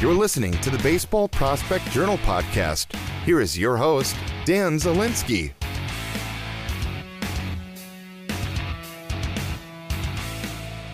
You're listening to the Baseball Prospect Journal podcast. Here is your host, Dan Zielinski.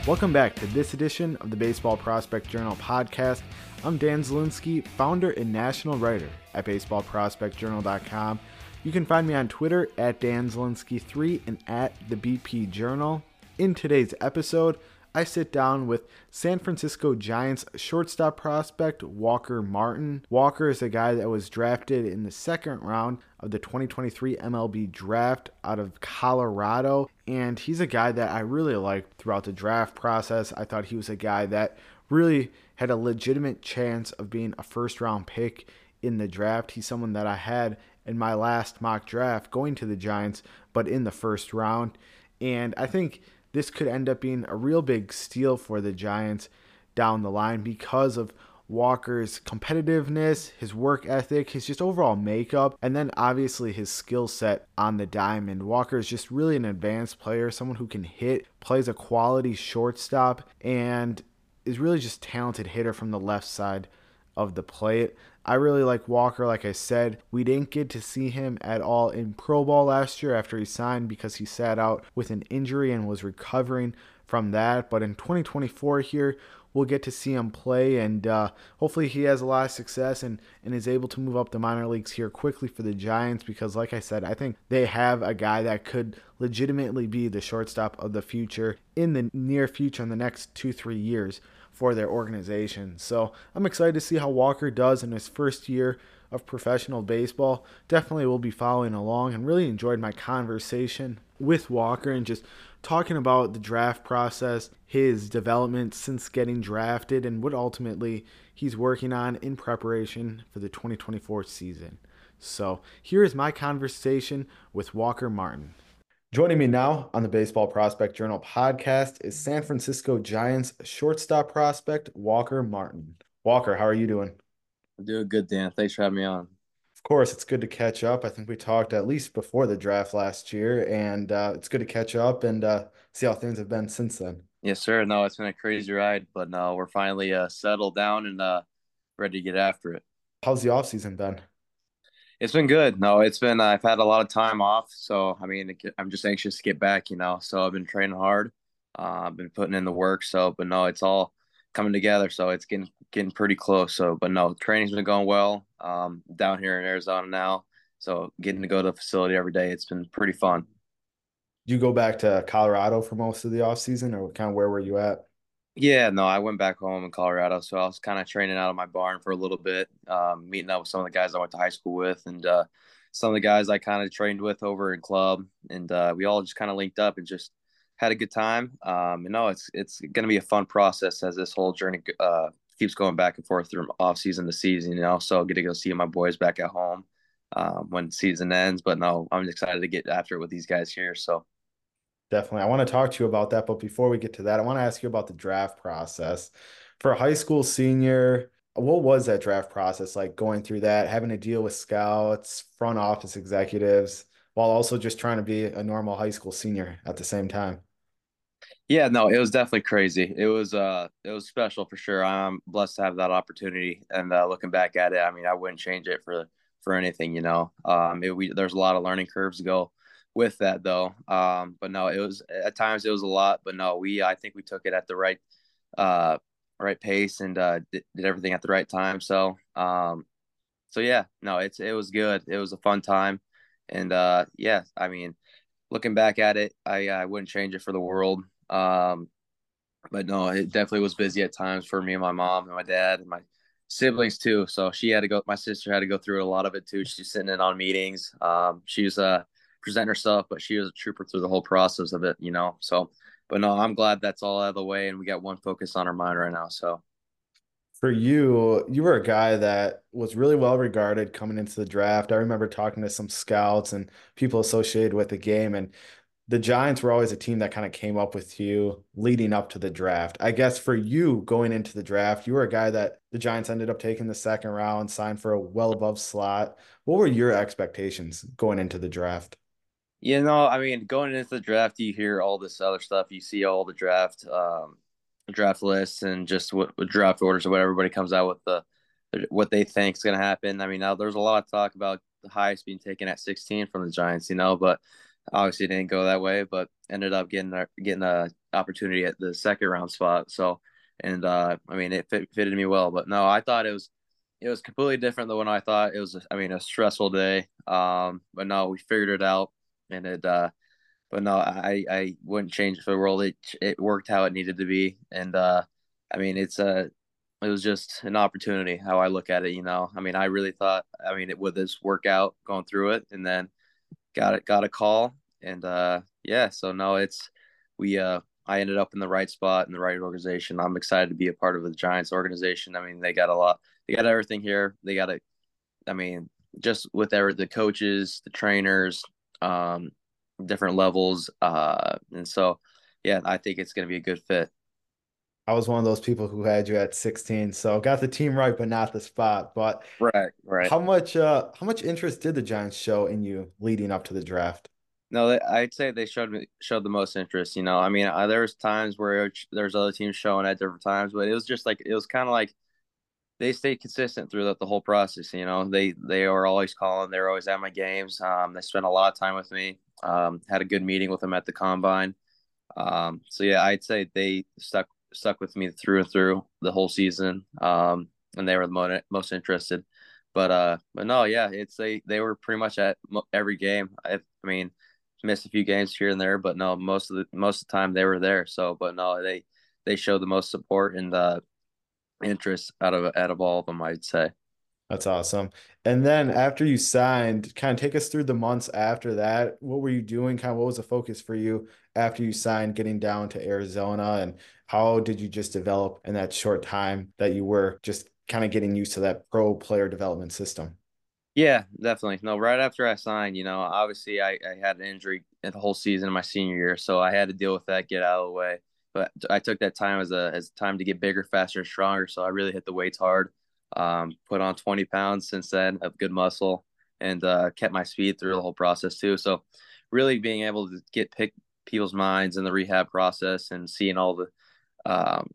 Welcome back to this edition of the Baseball Prospect Journal podcast. I'm Dan Zielinski, founder and national writer at baseballprospectjournal.com. You can find me on Twitter at Dan Zielinski3 and at the BP Journal. In today's episode, I sit down with San Francisco Giants shortstop prospect Walker Martin. Walker is a guy that was drafted in the second round of the 2023 MLB draft out of Colorado, and he's a guy that I really liked throughout the draft process. I thought he was a guy that really had a legitimate chance of being a first round pick in the draft. He's someone that I had in my last mock draft going to the Giants, but in the first round. And I think this could end up being a real big steal for the Giants down the line because of Walker's competitiveness, his work ethic, his just overall makeup, and then obviously his skill set on the diamond. Walker is just really an advanced player, someone who can hit, plays a quality shortstop, and is really just talented hitter from the left side of the plate. I really like Walker. Like I said, we didn't get to see him at all in Pro Ball last year after he signed because he sat out with an injury and was recovering from that. But in 2024 here, we'll get to see him play, and uh, hopefully he has a lot of success and, and is able to move up the minor leagues here quickly for the Giants because, like I said, I think they have a guy that could legitimately be the shortstop of the future in the near future in the next two, three years for their organization. So I'm excited to see how Walker does in his first year of professional baseball. Definitely will be following along and really enjoyed my conversation with Walker and just talking about the draft process, his development since getting drafted, and what ultimately he's working on in preparation for the 2024 season. So here is my conversation with Walker Martin. Joining me now on the Baseball Prospect Journal podcast is San Francisco Giants shortstop prospect Walker Martin. Walker, how are you doing? I'm doing good, Dan. Thanks for having me on. Of course, it's good to catch up. I think we talked at least before the draft last year, and uh, it's good to catch up and uh, see how things have been since then. Yes, sir. No, it's been a crazy ride, but no, we're finally uh, settled down and uh, ready to get after it. How's the offseason been? It's been good. No, it's been, I've had a lot of time off. So, I mean, I'm just anxious to get back, you know. So, I've been training hard. Uh, I've been putting in the work. So, but no, it's all coming together. So, it's getting getting pretty close. So, but no, training's been going well um, down here in Arizona now. So, getting to go to the facility every day, it's been pretty fun. you go back to Colorado for most of the off season, or kind of where were you at? Yeah, no, I went back home in Colorado, so I was kind of training out of my barn for a little bit, um, meeting up with some of the guys I went to high school with, and uh, some of the guys I kind of trained with over in club, and uh, we all just kind of linked up and just had a good time. Um, no, it's it's going to be a fun process as this whole journey uh, keeps going back and forth through off season to season. You know, so get to go see my boys back at home um, when season ends. But no, I'm excited to get after it with these guys here. So Definitely. I want to talk to you about that. But before we get to that, I want to ask you about the draft process. For a high school senior, what was that draft process like going through that, having to deal with scouts, front office executives, while also just trying to be a normal high school senior at the same time? Yeah, no, it was definitely crazy. It was uh it was special for sure. I'm blessed to have that opportunity and uh, looking back at it, I mean, I wouldn't change it for for anything, you know. Um it, we there's a lot of learning curves to go with that though. Um, but no, it was at times it was a lot, but no, we I think we took it at the right uh right pace and uh did, did everything at the right time. So um so yeah, no, it's it was good. It was a fun time. And uh yeah, I mean, looking back at it, I I wouldn't change it for the world. Um but no, it definitely was busy at times for me and my mom and my dad and my siblings too. So she had to go my sister had to go through a lot of it too. She's sitting in on meetings. Um she's uh present herself, but she was a trooper through the whole process of it, you know. So, but no, I'm glad that's all out of the way, and we got one focus on our mind right now. So, for you, you were a guy that was really well regarded coming into the draft. I remember talking to some scouts and people associated with the game, and the Giants were always a team that kind of came up with you leading up to the draft. I guess for you going into the draft, you were a guy that the Giants ended up taking the second round, signed for a well above slot. What were your expectations going into the draft? You know, I mean, going into the draft, you hear all this other stuff. You see all the draft, um, draft lists, and just what, what draft orders or what everybody comes out with the what they think is going to happen. I mean, now there's a lot of talk about the highest being taken at 16 from the Giants, you know, but obviously it didn't go that way. But ended up getting a, getting a opportunity at the second round spot. So, and uh, I mean, it fit, fitted me well. But no, I thought it was it was completely different than what I thought. It was, I mean, a stressful day. Um, but no, we figured it out, and it. Uh, but no, I I wouldn't change for the world. It it worked how it needed to be, and uh, I mean, it's a it was just an opportunity how I look at it. You know, I mean, I really thought, I mean, it would this work out going through it, and then got it, got a call, and uh, yeah. So no, it's we uh, I ended up in the right spot in the right organization. I'm excited to be a part of the Giants organization. I mean, they got a lot, they got everything here. They got it. I mean, just with their the coaches, the trainers, um, different levels, uh, and so yeah, I think it's going to be a good fit. I was one of those people who had you at 16, so got the team right, but not the spot. But right, right. How much, uh, how much interest did the Giants show in you leading up to the draft? No, I'd say they showed me showed the most interest. You know, I mean, uh, there was times where there's other teams showing at different times, but it was just like it was kind of like they stayed consistent throughout the whole process. You know, they they were always calling, They're always at my games. Um, they spent a lot of time with me. Um, had a good meeting with them at the combine. Um, so yeah, I'd say they stuck stuck with me through and through the whole season. Um, and they were the most, most interested. But uh, but no, yeah, it's they they were pretty much at every game. I, I mean, missed a few games here and there, but no, most of the most of the time they were there. So, but no, they they showed the most support and uh, interest out of out of all of them, I'd say. That's awesome. And then after you signed, kind of take us through the months after that. What were you doing? Kind of what was the focus for you after you signed getting down to Arizona? And how did you just develop in that short time that you were just kind of getting used to that pro player development system? Yeah, definitely. No, right after I signed, you know, obviously I, I had an injury the whole season of my senior year. So I had to deal with that, get out of the way. But I took that time as a as time to get bigger, faster, and stronger. So I really hit the weights hard um, put on 20 pounds since then of good muscle and uh, kept my speed through the whole process too. So really being able to get pick people's minds in the rehab process and seeing all the um,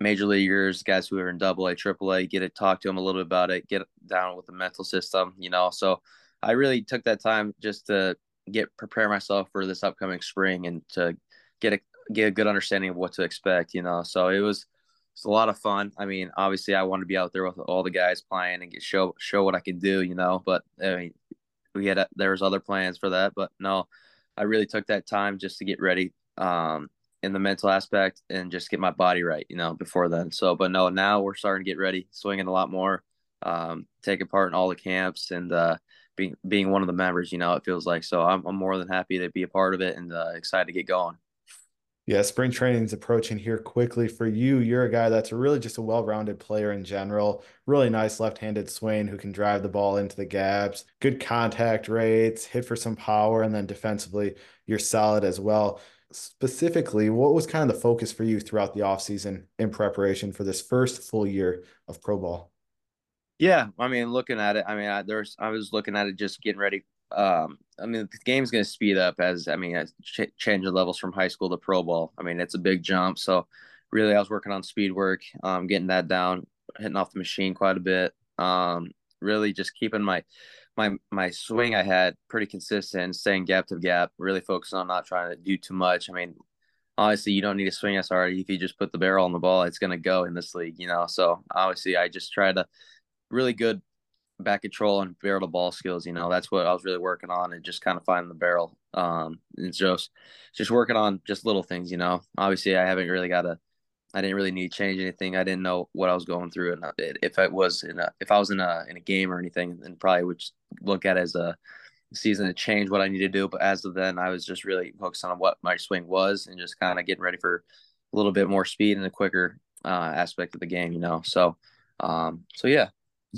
major leaguers, guys who are in double A, triple A, get to talk to them a little bit about it, get down with the mental system, you know. So I really took that time just to get prepare myself for this upcoming spring and to get a get a good understanding of what to expect, you know. So it was it's a lot of fun. I mean, obviously, I want to be out there with all the guys playing and get show show what I can do, you know. But I mean, we had there was other plans for that, but no, I really took that time just to get ready um, in the mental aspect and just get my body right, you know, before then. So, but no, now we're starting to get ready, swinging a lot more, um, taking part in all the camps and uh, being being one of the members. You know, it feels like so. I'm, I'm more than happy to be a part of it and uh, excited to get going. Yeah, spring training is approaching here quickly for you. You're a guy that's really just a well-rounded player in general. Really nice left-handed swing who can drive the ball into the gaps. Good contact rates, hit for some power, and then defensively, you're solid as well. Specifically, what was kind of the focus for you throughout the offseason in preparation for this first full year of pro ball? Yeah, I mean, looking at it, I mean, I, there's I was looking at it just getting ready um, I mean, the game's going to speed up as I mean, as ch- change the levels from high school to pro ball. I mean, it's a big jump. So, really, I was working on speed work, um, getting that down, hitting off the machine quite a bit. Um, really, just keeping my my my swing I had pretty consistent, staying gap to gap. Really focusing on not trying to do too much. I mean, obviously, you don't need to swing as hard if you just put the barrel on the ball. It's going to go in this league, you know. So obviously, I just try to really good back control and barrel to ball skills. You know, that's what I was really working on and just kind of finding the barrel. Um, and just just working on just little things. You know, obviously I haven't really got a. I didn't really need to change anything. I didn't know what I was going through, and if I was in a if I was in a in a game or anything, then probably would look at as a season to change what I need to do. But as of then, I was just really focused on what my swing was and just kind of getting ready for a little bit more speed and a quicker uh, aspect of the game. You know, so um, so yeah,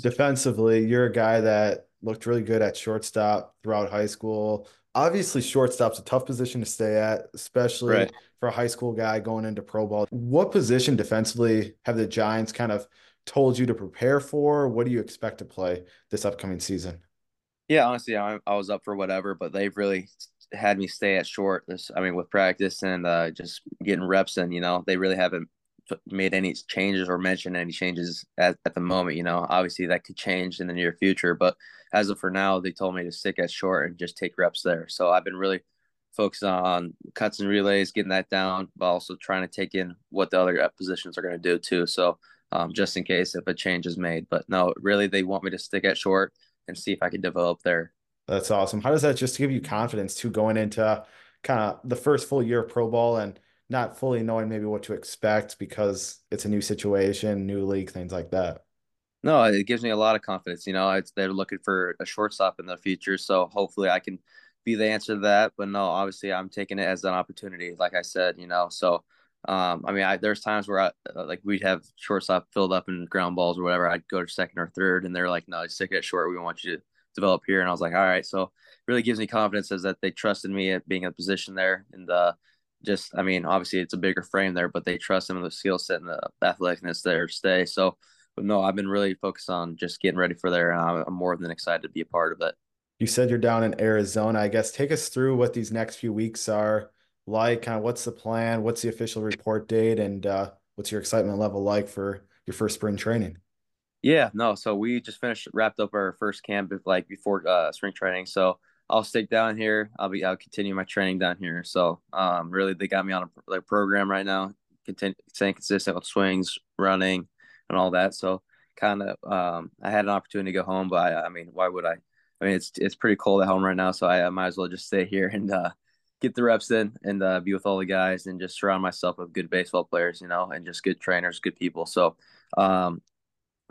defensively, you're a guy that looked really good at shortstop throughout high school. Obviously, shortstop's a tough position to stay at, especially right. for a high school guy going into pro ball. What position defensively have the Giants kind of told you to prepare for? What do you expect to play this upcoming season? Yeah, honestly, I, I was up for whatever, but they've really had me stay at short. This, I mean, with practice and uh, just getting reps, and you know, they really haven't made any changes or mentioned any changes at, at the moment. You know, obviously that could change in the near future, but as of for now, they told me to stick at short and just take reps there. So I've been really focused on cuts and relays, getting that down, but also trying to take in what the other positions are going to do too. So um, just in case if a change is made. But no, really, they want me to stick at short and see if I can develop there. That's awesome. How does that just give you confidence to going into kind of the first full year of pro ball and not fully knowing maybe what to expect because it's a new situation, new league, things like that? No, it gives me a lot of confidence. You know, it's they're looking for a shortstop in the future, so hopefully I can be the answer to that. But no, obviously I'm taking it as an opportunity, like I said. You know, so um, I mean, I, there's times where I, uh, like we'd have shortstop filled up in ground balls or whatever. I'd go to second or third, and they're like, "No, stick it short. We want you to develop here." And I was like, "All right." So really gives me confidence as that they trusted me at being in a position there, and uh, just I mean, obviously it's a bigger frame there, but they trust him in the skill set and the athleticness there to stay. So, but no, I've been really focused on just getting ready for there, and I'm, I'm more than excited to be a part of it. You said you're down in Arizona. I guess take us through what these next few weeks are like? Kind of what's the plan? What's the official report date? And uh, what's your excitement level like for your first spring training? Yeah, no. So we just finished, wrapped up our first camp like before uh, spring training. So I'll stick down here. I'll be, I'll continue my training down here. So um, really, they got me on a like program right now, continue staying consistent with swings, running, and all that. So kind of, um, I had an opportunity to go home, but I, I mean, why would I? I mean, it's it's pretty cold at home right now, so I, I might as well just stay here and uh, get the reps in and uh, be with all the guys and just surround myself with good baseball players, you know, and just good trainers, good people. So, um,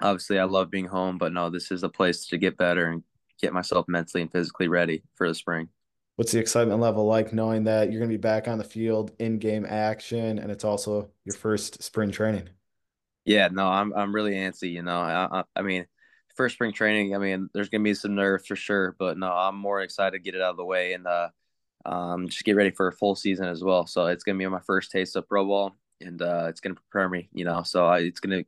obviously, I love being home, but no, this is a place to get better and get myself mentally and physically ready for the spring. What's the excitement level like knowing that you're going to be back on the field in game action and it's also your first spring training? Yeah, no, I'm I'm really antsy. You know, I, I mean, first spring training. I mean, there's gonna be some nerves for sure, but no, I'm more excited to get it out of the way and uh, um, just get ready for a full season as well. So it's gonna be my first taste of pro ball, and uh, it's gonna prepare me, you know. So I, it's gonna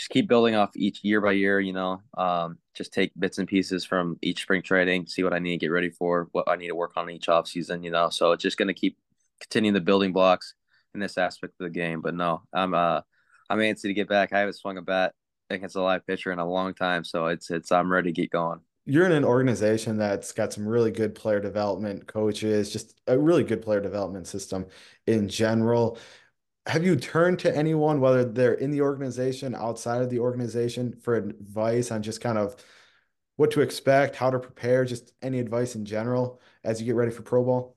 just keep building off each year by year, you know. Um, just take bits and pieces from each spring training, see what I need to get ready for, what I need to work on each off season, you know. So it's just gonna keep continuing the building blocks in this aspect of the game. But no, I'm uh I'm antsy to get back. I haven't swung a bat against a live pitcher in a long time, so it's it's I'm ready to get going you're in an organization that's got some really good player development coaches, just a really good player development system in general. Have you turned to anyone, whether they're in the organization, outside of the organization, for advice on just kind of what to expect, how to prepare, just any advice in general as you get ready for pro ball?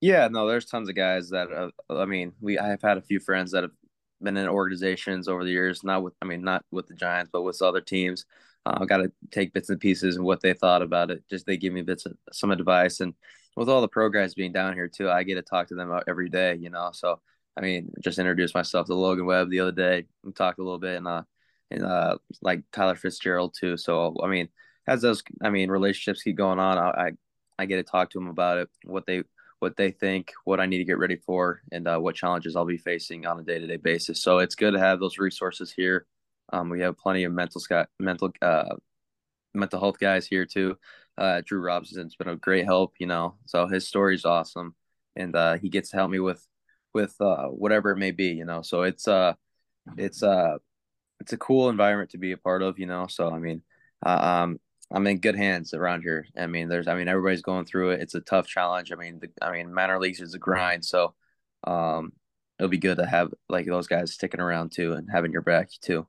Yeah, no, there's tons of guys that uh, I mean, we I have had a few friends that have been in organizations over the years, not with I mean, not with the Giants, but with other teams uh, I got to take bits and pieces and what they thought about it. Just they give me bits of some advice, and with all the pro guys being down here too, I get to talk to them every day. You know, so I mean, just introduced myself to Logan Webb the other day. We talked a little bit, and uh, and uh, like Tyler Fitzgerald too. So I mean, as those I mean relationships keep going on, I I, I get to talk to them about it, what they what they think, what I need to get ready for, and uh, what challenges I'll be facing on a day to day basis. So it's good to have those resources here um, we have plenty of mental mental uh, mental health guys here too. Uh, Drew Robson's been a great help, you know. So his story is awesome, and uh, he gets to help me with with uh, whatever it may be, you know. So it's uh it's uh it's a cool environment to be a part of, you know. So I mean, uh, um, I'm in good hands around here. I mean, there's I mean everybody's going through it. It's a tough challenge. I mean, the, I mean minor leagues is a grind, so um, it'll be good to have like those guys sticking around too and having your back too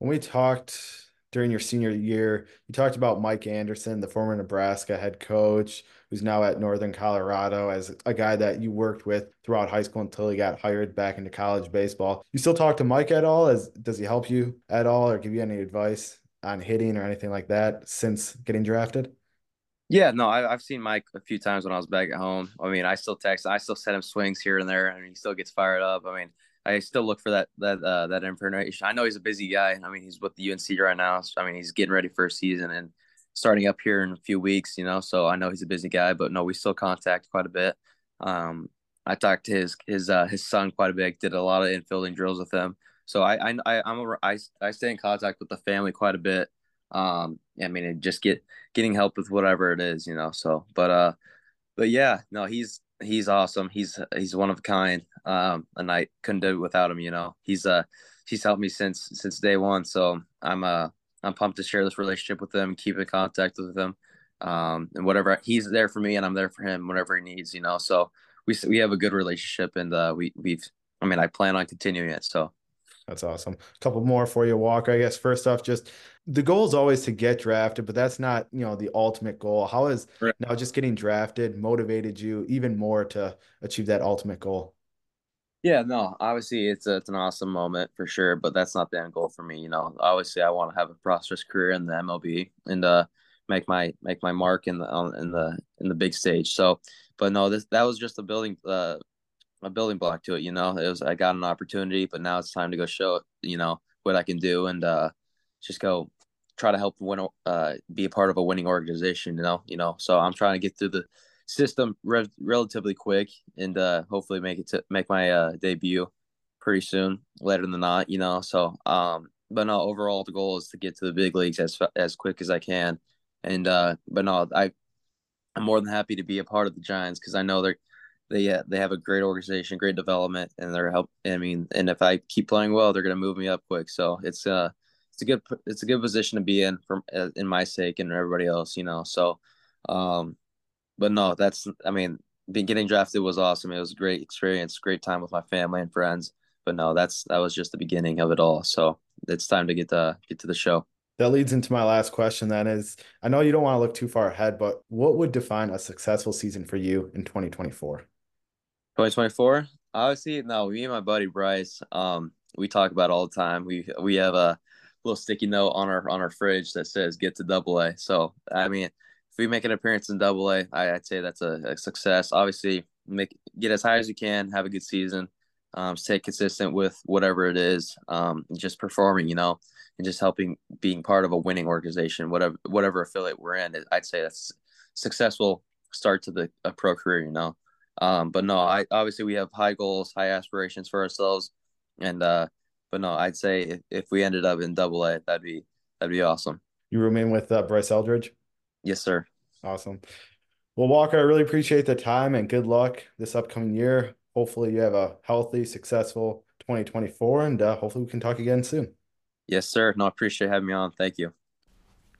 when we talked during your senior year, you talked about Mike Anderson, the former Nebraska head coach, who's now at Northern Colorado, as a guy that you worked with throughout high school until he got hired back into college baseball. You still talk to Mike at all? As does he help you at all, or give you any advice on hitting or anything like that since getting drafted? Yeah, no, I, have seen Mike a few times when I was back at home. I mean, I still text, I still send him swings here and there, and he still gets fired up. I mean, I still look for that that uh, that information. I know he's a busy guy. I mean, he's with the UNC right now. So, I mean, he's getting ready for a season and starting up here in a few weeks. You know, so I know he's a busy guy. But no, we still contact quite a bit. Um, I talked to his his uh, his son quite a bit. Did a lot of infielding drills with him. So I I I'm a, I, I stay in contact with the family quite a bit. Um, I mean, just get getting help with whatever it is, you know. So, but uh, but yeah, no, he's he's awesome. He's he's one of a kind. Um, a night. Couldn't do it without him. You know, he's uh he's helped me since since day one. So I'm uh I'm pumped to share this relationship with him, keep in contact with him, um, and whatever he's there for me, and I'm there for him whatever he needs. You know, so we we have a good relationship, and uh, we we've I mean I plan on continuing it. So that's awesome. A couple more for you, Walker. I guess first off, just the goal is always to get drafted, but that's not you know the ultimate goal. How has right. now just getting drafted motivated you even more to achieve that ultimate goal? Yeah, no, obviously it's a, it's an awesome moment for sure, but that's not the end goal for me. You know, obviously I want to have a prosperous career in the MLB and uh make my make my mark in the in the in the big stage. So, but no, this that was just a building uh a building block to it. You know, it was I got an opportunity, but now it's time to go show. You know what I can do and uh just go try to help win uh be a part of a winning organization. You know, you know. So I'm trying to get through the system re- relatively quick and uh, hopefully make it to make my uh, debut pretty soon, later than not, you know. So, um, but no, overall the goal is to get to the big leagues as as quick as I can, and uh, but no, I I'm more than happy to be a part of the Giants because I know they're they uh, they have a great organization, great development, and they're help. I mean, and if I keep playing well, they're gonna move me up quick. So it's uh it's a good it's a good position to be in for uh, in my sake and everybody else, you know. So um but no, that's I mean, being getting drafted was awesome. It was a great experience, great time with my family and friends. But no, that's that was just the beginning of it all. So it's time to get to get to the show. That leads into my last question. Then is I know you don't want to look too far ahead, but what would define a successful season for you in 2024? 2024, obviously, no. Me and my buddy Bryce, um, we talk about all the time. We we have a little sticky note on our on our fridge that says "Get to Double A." So I mean, if we make an appearance in Double A, I, would say that's a, a, success. Obviously, make get as high as you can, have a good season, um, stay consistent with whatever it is, um, just performing, you know, and just helping being part of a winning organization, whatever whatever affiliate we're in. I'd say that's successful start to the a pro career, you know. Um, but no, I obviously we have high goals, high aspirations for ourselves, and uh, but no, I'd say if, if we ended up in Double A, that'd be that'd be awesome. You remain with uh, Bryce Eldridge. Yes, sir. Awesome. Well, Walker, I really appreciate the time and good luck this upcoming year. Hopefully, you have a healthy, successful 2024, and uh, hopefully, we can talk again soon. Yes, sir. No, I appreciate having me on. Thank you.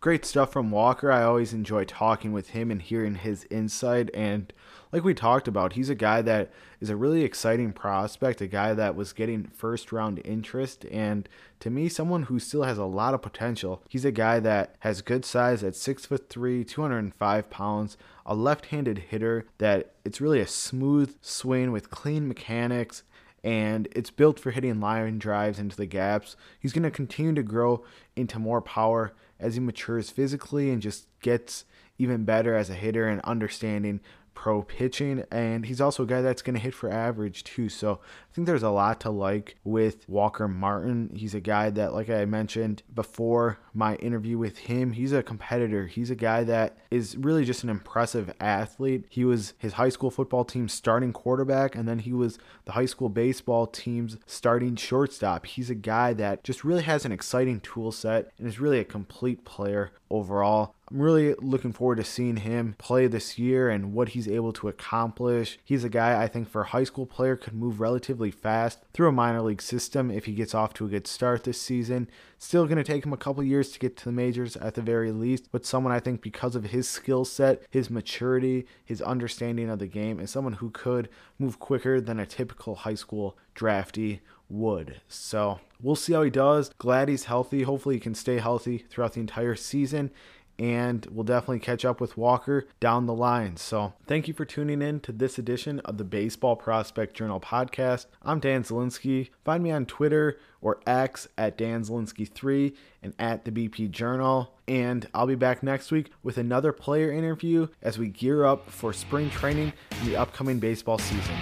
Great stuff from Walker. I always enjoy talking with him and hearing his insight. And like we talked about, he's a guy that is a really exciting prospect, a guy that was getting first round interest. And to me, someone who still has a lot of potential. He's a guy that has good size at six foot three, 205 pounds, a left handed hitter that it's really a smooth swing with clean mechanics and it's built for hitting line drives into the gaps. He's going to continue to grow into more power as he matures physically and just gets even better as a hitter and understanding pro pitching, and he's also a guy that's going to hit for average too. So I think there's a lot to like with Walker Martin. He's a guy that, like I mentioned before my interview with him, he's a competitor. He's a guy that is really just an impressive athlete. He was his high school football team's starting quarterback, and then he was the high school baseball team's starting shortstop. He's a guy that just really has an exciting tool set and is really a complete player overall. I'm really looking forward to seeing him play this year and what he's able to accomplish. He's a guy I think for a high school player could move relatively fast through a minor league system if he gets off to a good start this season. Still going to take him a couple years to get to the majors at the very least, but someone I think because of his skill set, his maturity, his understanding of the game, is someone who could move quicker than a typical high school draftee would. So we'll see how he does. Glad he's healthy. Hopefully, he can stay healthy throughout the entire season and we'll definitely catch up with Walker down the line. So, thank you for tuning in to this edition of the Baseball Prospect Journal podcast. I'm Dan Zielinski. Find me on Twitter or X at Dan Zielinski3 and at the BP Journal. And I'll be back next week with another player interview as we gear up for spring training and the upcoming baseball season.